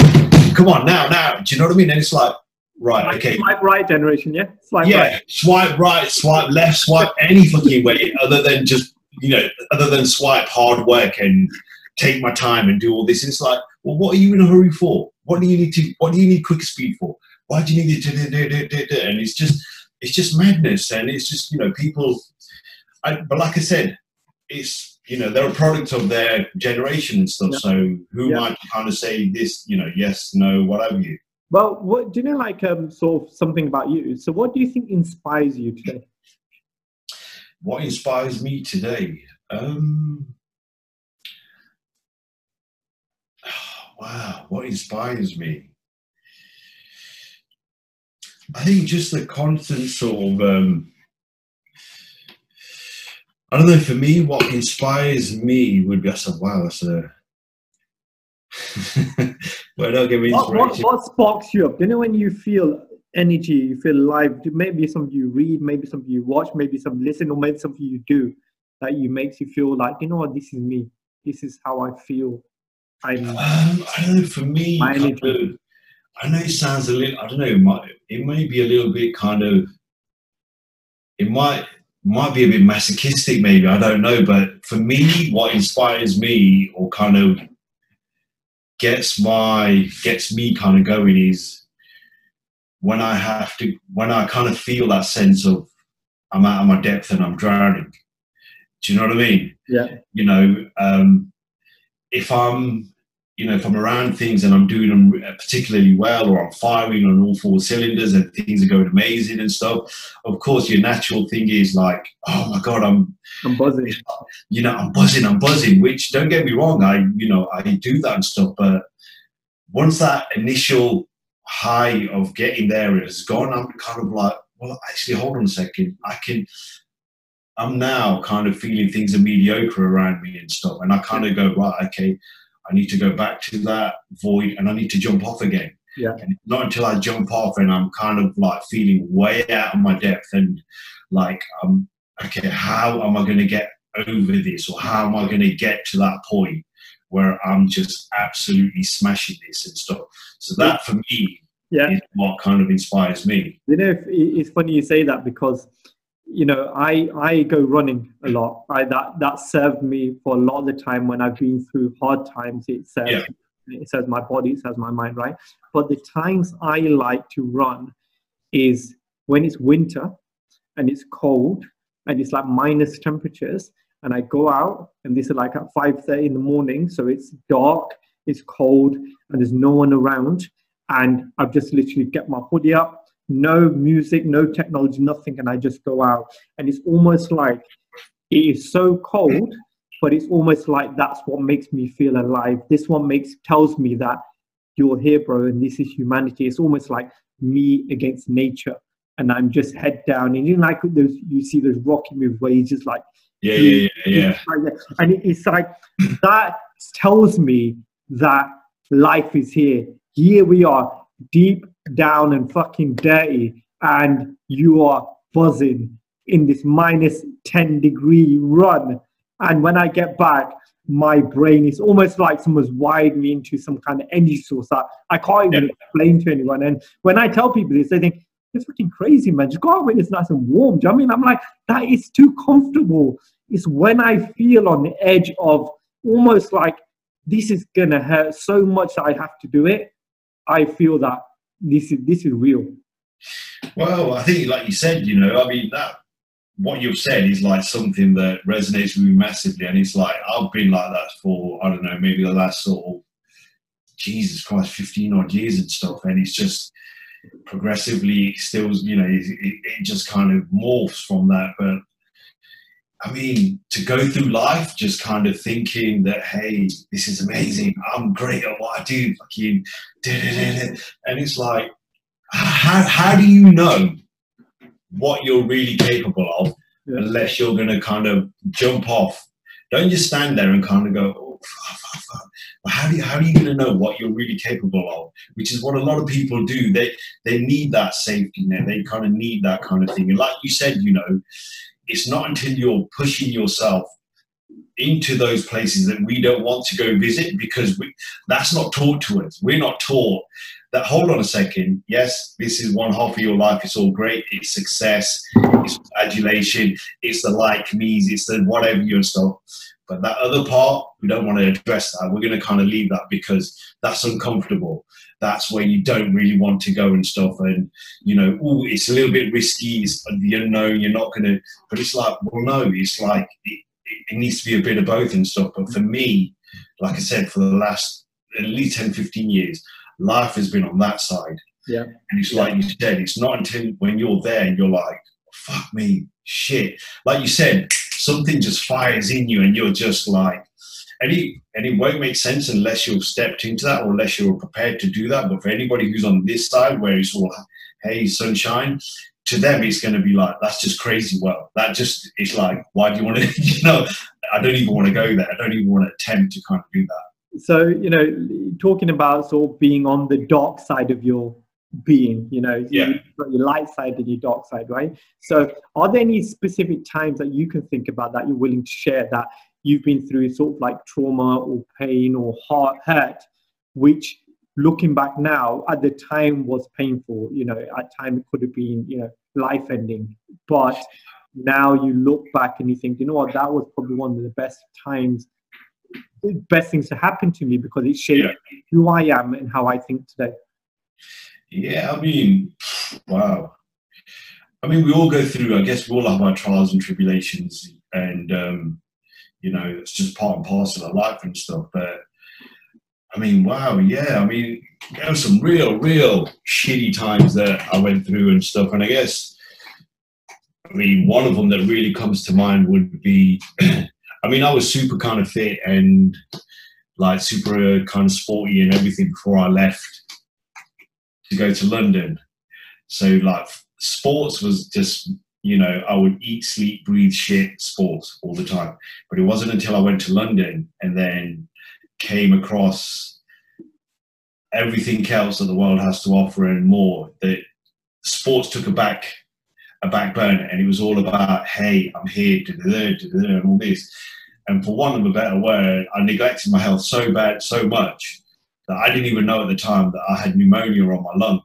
Come on, now, now. Do you know what I mean? And it's like Right. Okay. Swipe right generation, yeah. Swipe yeah. Right. Swipe right, swipe left, swipe any fucking way other than just you know, other than swipe hard work and take my time and do all this. It's like, well, what are you in a hurry for? What do you need to? What do you need quick speed for? Why do you need to? And it's just, it's just madness, and it's just you know, people. I, but like I said, it's you know they're a product of their generation and stuff. Yeah. So who yeah. might kind of say this? You know, yes, no, whatever you. Well, what do you know, like um, sort of something about you? So, what do you think inspires you today? What inspires me today? Um, <sighs> wow, what inspires me? I think just the constant sort of. Um, I don't know. For me, what inspires me would be I said, "Wow, that's a <laughs> well, don't give me inspiration. What, what, what, sparks you up? Do you know when you feel energy, you feel alive? Maybe something you read, maybe something you watch, maybe some listen, or maybe something you do that you makes you feel like you know what, this is me. This is how I feel. I'm. Um, I don't know. For me, my energy. Of, I know it sounds a little. I don't know. It might, it may be a little bit kind of. It might might be a bit masochistic, maybe I don't know. But for me, what inspires me, or kind of gets my gets me kind of going is when I have to when I kind of feel that sense of I'm out of my depth and I'm drowning. Do you know what I mean? Yeah. You know, um, if I'm you know, if I'm around things and I'm doing them uh, particularly well, or I'm firing on all four cylinders and things are going amazing and stuff, of course, your natural thing is like, oh my god, I'm, I'm buzzing. You know, I'm buzzing, I'm buzzing. Which don't get me wrong, I, you know, I do that and stuff. But once that initial high of getting there is gone, I'm kind of like, well, actually, hold on a second, I can. I'm now kind of feeling things are mediocre around me and stuff, and I kind of go right, okay I need to go back to that void and I need to jump off again. Yeah. And not until I jump off and I'm kind of like feeling way out of my depth and like, um, okay, how am I going to get over this or how am I going to get to that point where I'm just absolutely smashing this and stuff. So that for me yeah. is what kind of inspires me. You know, it's funny you say that because you know i i go running a lot. I that that served me for a lot of the time when i've been through hard times. It says yeah. it says my body it says my mind right? But the times i like to run is when it's winter and it's cold and it's like minus temperatures and i go out and this is like at 5.30 in the morning so it's dark it's cold and there's no one around and i've just literally get my hoodie up no music, no technology, nothing, and I just go out. And it's almost like it is so cold, but it's almost like that's what makes me feel alive. This one makes tells me that you're here, bro, and this is humanity. It's almost like me against nature, and I'm just head down. And you know, like those, you see those Rocky movies where he's just like, yeah, yeah, yeah, yeah. and it's like that tells me that life is here. Here we are, deep down and fucking dirty and you are buzzing in this minus 10 degree run. And when I get back, my brain is almost like someone's wired me into some kind of energy source that I can't even yeah. explain to anyone. And when I tell people this, they think, you're fucking crazy, man. Just go out when it's nice and warm. Do you know I mean? I'm like, that is too comfortable. It's when I feel on the edge of almost like this is gonna hurt so much that I have to do it. I feel that this is this is real. Well, I think, like you said, you know, I mean that what you've said is like something that resonates with me massively, and it's like I've been like that for I don't know, maybe the last sort of Jesus Christ, fifteen odd years and stuff, and it's just progressively still, you know, it, it just kind of morphs from that, but I mean, to go through life just kind of thinking that, hey, this is amazing. I'm great at what I do. Fucking, <laughs> and it's like, how, how do you know what you're really capable of yeah. unless you're going to kind of jump off? Don't just stand there and kind of go, oh, fuck, fuck, fuck. How, do you, how are you going to know what you're really capable of? Which is what a lot of people do. They, they need that safety net. They kind of need that kind of thing. And like you said, you know, it's not until you're pushing yourself into those places that we don't want to go visit because we, that's not taught to us. We're not taught that, hold on a second, yes, this is one half of your life, it's all great, it's success, it's adulation, it's the like me's, it's the whatever your stuff. But that other part, we don't want to address that. We're going to kind of leave that because that's uncomfortable that's where you don't really want to go and stuff. And you know, oh, it's a little bit risky. It's uh, the unknown. You're not going to. But it's like, well, no. It's like it, it, needs to be a bit of both and stuff. But for me, like I said, for the last at least 10, 15 years, life has been on that side. Yeah. And it's like you said, it's not until when you're there and you're like, fuck me, shit. Like you said, something just fires in you and you're just like, and it, and it won't make sense unless you've stepped into that or unless you're prepared to do that. But for anybody who's on this side where it's all hey sunshine, to them it's going to be like that's just crazy. Well, that just it's like why do you want to? <laughs> You know, I don't even want to go there. I don't even want to attempt to kind of do that. So you know, talking about sort of being on the dark side of your being you know yeah. your light side and your dark side right so are there any specific times that you can think about that you're willing to share that you've been through sort of like trauma or pain or heart hurt, which looking back now at the time was painful. You know, at time it could have been, you know, life ending. But now you look back and you think, you know what, that was probably one of the best times the best things to happen to me because it shaped Yeah. who I am and how I think today. Yeah, I mean, wow. I mean, we all go through. I guess we all have our trials and tribulations, and um, you know, it's just part and parcel of life and stuff. But I mean, wow, yeah. I mean, there were some real, real shitty times that I went through and stuff. And I guess, I mean, one of them that really comes to mind would be, <clears throat> I mean, I was super kind of fit and like super kind of sporty and everything before I left to go to London. So like sports was just you know I would eat, sleep, breathe shit sports all the time. But it wasn't until I went to London and then came across everything else that the world has to offer and more that sports took a back a back burner and it was all about hey I'm here da-da-da, da-da-da, and all this. And for want of a better word, I neglected my health so bad, so much that I didn't even know at the time that I had pneumonia on my lung.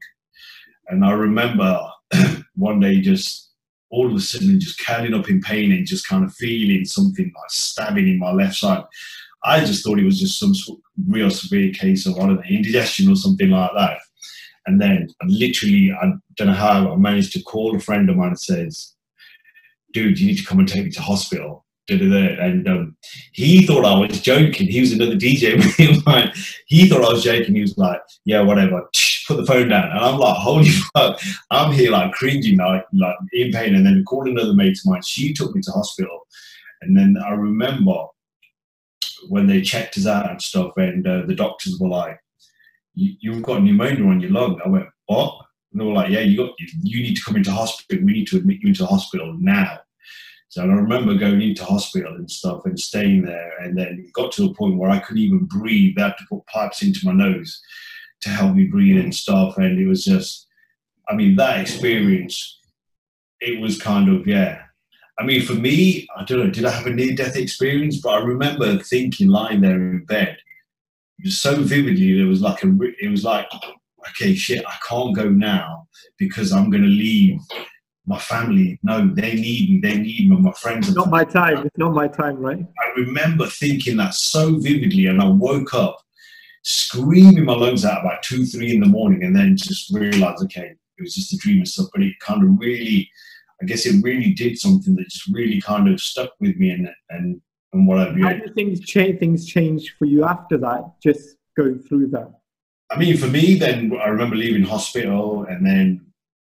And I remember <clears throat> one day just all of a sudden just curling up in pain and just kind of feeling something like stabbing in my left side. I just thought it was just some sort of real severe case of I don't know, indigestion or something like that. And then I literally, I don't know how I managed to call a friend of mine and says, dude, you need to come and take me to hospital. And um, he thought I was joking. He was another DJ. <laughs> He thought I was joking. He was like, yeah, whatever. Put the phone down. And I'm like, holy <laughs> fuck. I'm here like cringing, like, like in pain. And then called another mate of mine. She took me to hospital. And then I remember when they checked us out and stuff, and uh, the doctors were like, you, "You've got pneumonia on your lung." I went, "What?" And they were like, "Yeah, you got. You need to come into hospital. We need to admit you into the hospital now." So I remember going into hospital and stuff and staying there, and then it got to a point where I couldn't even breathe. They had to put pipes into my nose to help me breathe and stuff, and it was just, I mean, that experience, it was kind of yeah. I mean, for me, I don't know, did I have a near-death experience? But I remember thinking, lying there in bed, so vividly. It was like a, it was like, okay, shit, I can't go now because I'm going to leave my family. No, they need me. They need me. My friends. It's not my time. It's not my time, right? I remember thinking that so vividly, and I woke up screaming my lungs out about two, three in the morning, and then just realized, okay, it was just a dream and stuff. But it kind of really, I guess, it really did something that just really kind of stuck with me, and and and what I've How do things change? Things change for you after that? Just going through that. I mean, for me, then I remember leaving hospital, and then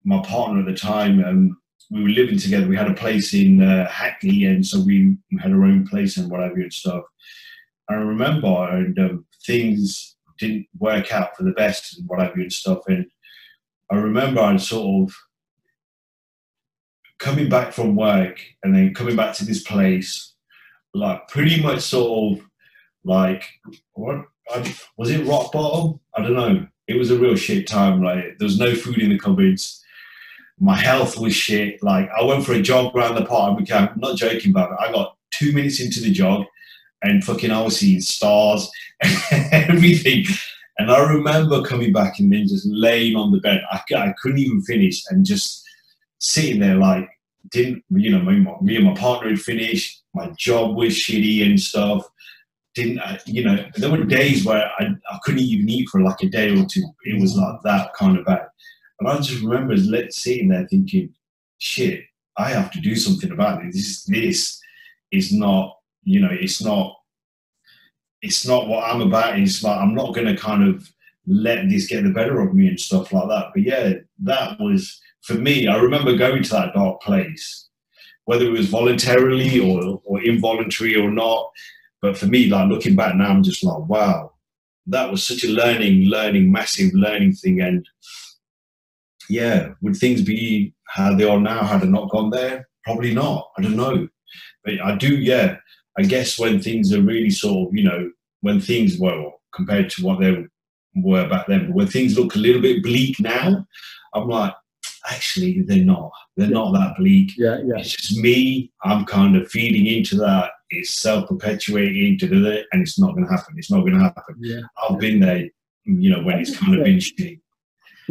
my partner at the time, um, we were living together. We had a place in uh, Hackney, and so we had our own place and whatever and stuff. I remember, and um, things didn't work out for the best and whatever and stuff. And I remember I sort of coming back from work and then coming back to this place, like pretty much sort of like what I, was it rock bottom? I don't know. It was a real shit time. Like there was no food in the cupboards. My health was shit. Like I went for a jog around the park. and I'm not joking about it. I got two minutes into the jog, and fucking I was seeing stars and <laughs> everything. And I remember coming back and then just laying on the bed. I, I couldn't even finish and just sitting there like didn't you know me, me and my partner had finished. My job was shitty and stuff didn't uh, you know there were days where I, I couldn't even eat for like a day or two it was like that kind of bad and i just remember sitting there thinking shit i have to do something about it. This this is not you know it's not it's not what i'm about. It's like i'm not going to kind of let this get the better of me and stuff like that. But yeah that was for me i remember going to that dark place whether it was voluntarily or, or involuntary or not. But for me, like looking back now, I'm just like, wow, that was such a learning, learning, massive learning thing. And yeah, would things be how they are now had I not gone there? Probably not. I don't know. But I do, yeah. I guess when things are really sort of, you know, when things were compared to what they were back then, but when things look a little bit bleak now, I'm like, actually, they're not. They're not that bleak. Yeah, yeah. It's just me. I'm kind of feeding into that. It's self-perpetuating, and it's not going to happen. It's not going to happen. Yeah. I've been there, you know, when it's kind of been shitty.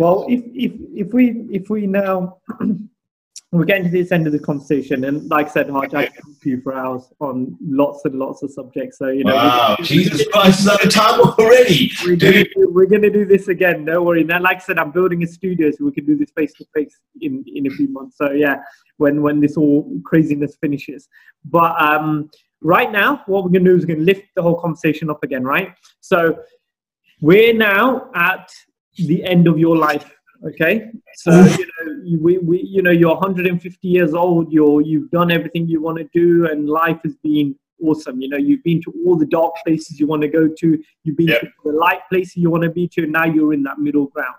Well, if if if we if we now <clears throat> we're getting to this end of the conversation, and like I said, Haj, I can talk to you for hours on lots and lots of subjects. So you know, wow, Jesus Christ, is out of time already? We're gonna, do, we're gonna do this again. No worry. Now, like I said, I'm building a studio so we can do this face to face in in a few months. So yeah, when when this all craziness finishes. But um, right now, what we're gonna do is we're gonna lift the whole conversation up again, right? So we're now at the end of your life okay? So you know we, we you know you're 150 years old you're you've done everything you want to do and life has been awesome. You know you've been to all the dark places you want to go to you've been yep. to the light places you want to be to now you're in that middle ground.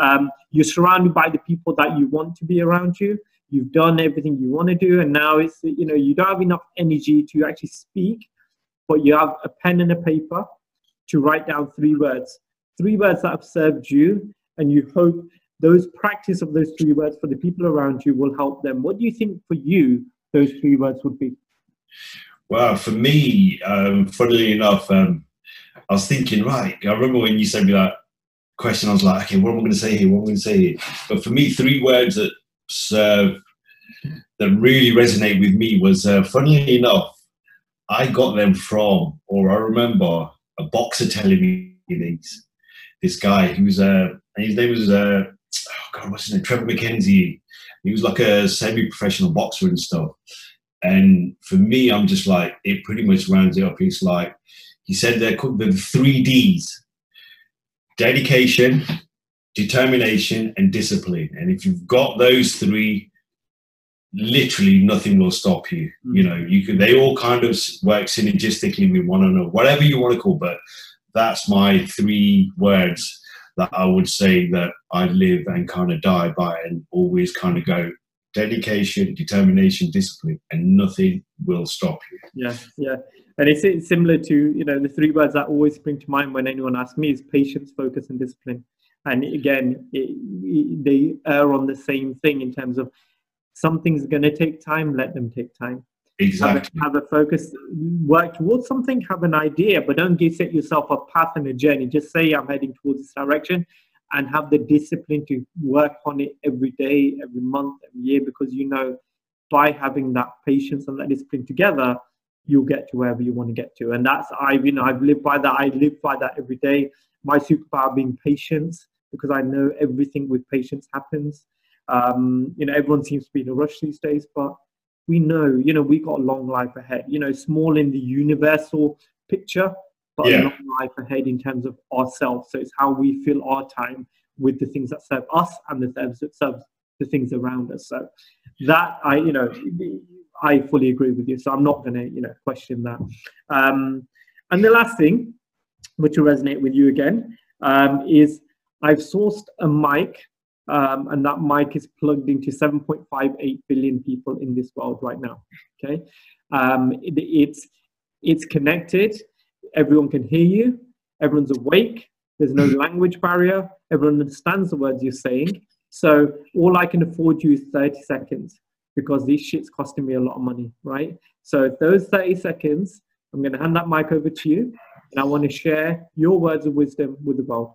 Um, you're surrounded by the people that you want to be around you you've done everything you want to do and now it's you know you don't have enough energy to actually speak but you have a pen and a paper to write down three words three words that have served you and you hope those practice of those three words for the people around you will help them. What do you think for you those three words would be? Well, for me, um, funnily enough, um, I was thinking, right, I remember when you sent me that question, I was like, okay, what am I going to say here? What am I going to say here? But for me, three words that serve, that really resonate with me was, uh, funnily enough, I got them from, or I remember a boxer telling me these. This guy, he was, uh, his name was uh, oh God, what's his name? Trevor McKenzie. He was like a semi-professional boxer and stuff. And for me, I'm just like, it pretty much rounds it up. It's like, he said there could be three D's dedication, determination, and discipline. And if you've got those three, literally nothing will stop you. Mm-hmm. You know, you can, they all kind of work synergistically with one another, whatever you want to call, but that's my three words that I would say that I live and kind of die by and always kind of go dedication, determination, discipline, and nothing will stop you. Yeah, yeah. And it's, similar to, you know, the three words that always spring to mind when anyone asks me is patience, focus, and discipline. And again, it, it, they are on the same thing in terms of something's going to take time, let them take time. Exactly. Have a, have a, focus, work towards something, have an idea, but don't give, set yourself a path and a journey. Just say, I'm heading towards this direction and have the discipline to work on it every day, every month, every year, because you know by having that patience and that discipline together, you'll get to wherever you want to get to. And that's, I've, you know, I've lived by that. I live by that every day. My superpower being patience, because I know everything with patience happens. Um, you know, everyone seems to be in a rush these days, but we know, you know, we got a long life ahead. You know, small in the universal picture, but yeah. a long life ahead in terms of ourselves. So it's how we fill our time with the things that serve us and the things that serve the things around us. So that I, you know, I fully agree with you. So I'm not going to, you know, question that. Um, and the last thing, which will resonate with you again, um, is I've sourced a mic um, and that mic is plugged into 7.58 billion people in this world right now. Okay, um, it, it's it's connected. Everyone can hear you. Everyone's awake. There's no <laughs> language barrier. Everyone understands the words you're saying. So all I can afford you is 30 seconds because this shit's costing me a lot of money, right? So those 30 seconds, I'm going to hand that mic over to you, and I want to share your words of wisdom with the world.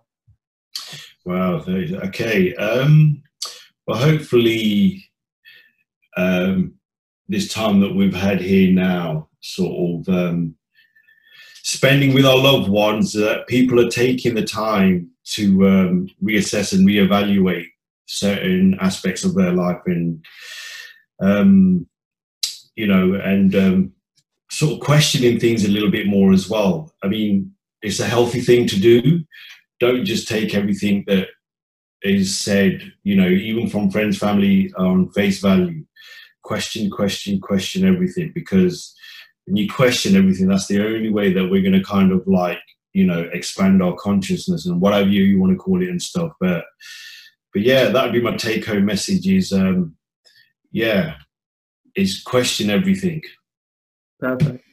Wow. Okay. Um, well, hopefully, um, this time that we've had here now, sort of um, spending with our loved ones, that uh, people are taking the time to um, reassess and reevaluate certain aspects of their life, and um, you know, and um, sort of questioning things a little bit more as well. I mean, it's a healthy thing to do don't just take everything that is said, you know, even from friends, family on face value. Question, question, question everything because when you question everything, that's the only way that we're going to kind of like, you know, expand our consciousness and whatever you, you want to call it and stuff. But, but yeah, that would be my take home message is, um, yeah, is question everything. Perfect.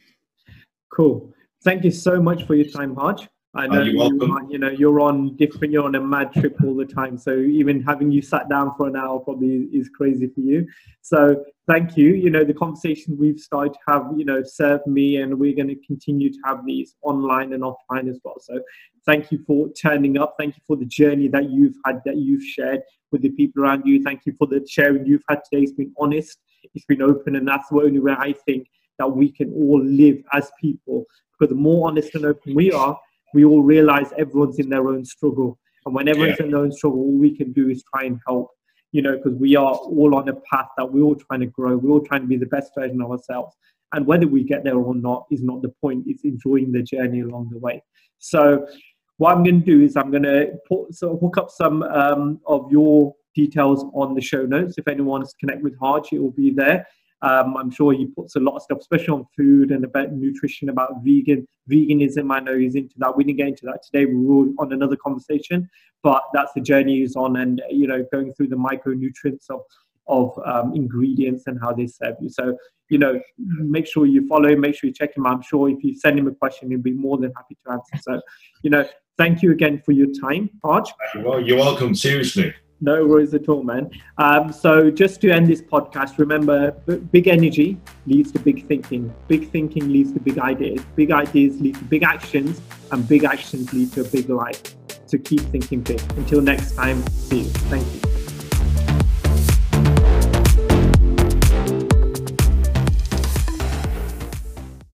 Cool. Thank you so much for your time, Haj. I oh, know you're you, welcome. are, you know you're on different. You're on a mad trip all the time. So even having you sat down for an hour probably is crazy for you. So thank you. You know the conversation we've started to have. You know served me, and we're going to continue to have these online and offline as well. So thank you for turning up. Thank you for the journey that you've had, that you've shared with the people around you. Thank you for the sharing you've had today. It's been honest. It's been open, and that's the only way I think that we can all live as people. Because the more honest and open we are, we all realize everyone's in their own struggle. And when everyone's in their own struggle, all we can do is try and help, you know, because we are all on a path that we're all trying to grow. We're all trying to be the best version of ourselves. And whether we get there or not is not the point. It's enjoying the journey along the way. So what I'm going to do is I'm going to put so hook up some um, of your details on the show notes. If anyone wants to connect with Haj, it will be there. Um, I'm sure he puts a lot of stuff, especially on food and about nutrition, about vegan veganism. I know he's into that. We didn't get into that today. We were on another conversation, but that's the journey he's on, and you know, going through the micronutrients of of um, ingredients and how they serve you. So you know, make sure you follow him. Make sure you check him. Out. I'm sure if you send him a question, he'll be more than happy to answer. So, you know, thank you again for your time, Haj. Well, you're welcome. Seriously. No worries at all, man. Um, so, just to end this podcast, remember big energy leads to big thinking. Big thinking leads to big ideas. Big ideas lead to big actions, and big actions lead to a big life. So, keep thinking big. Until next time, see you. Thank you.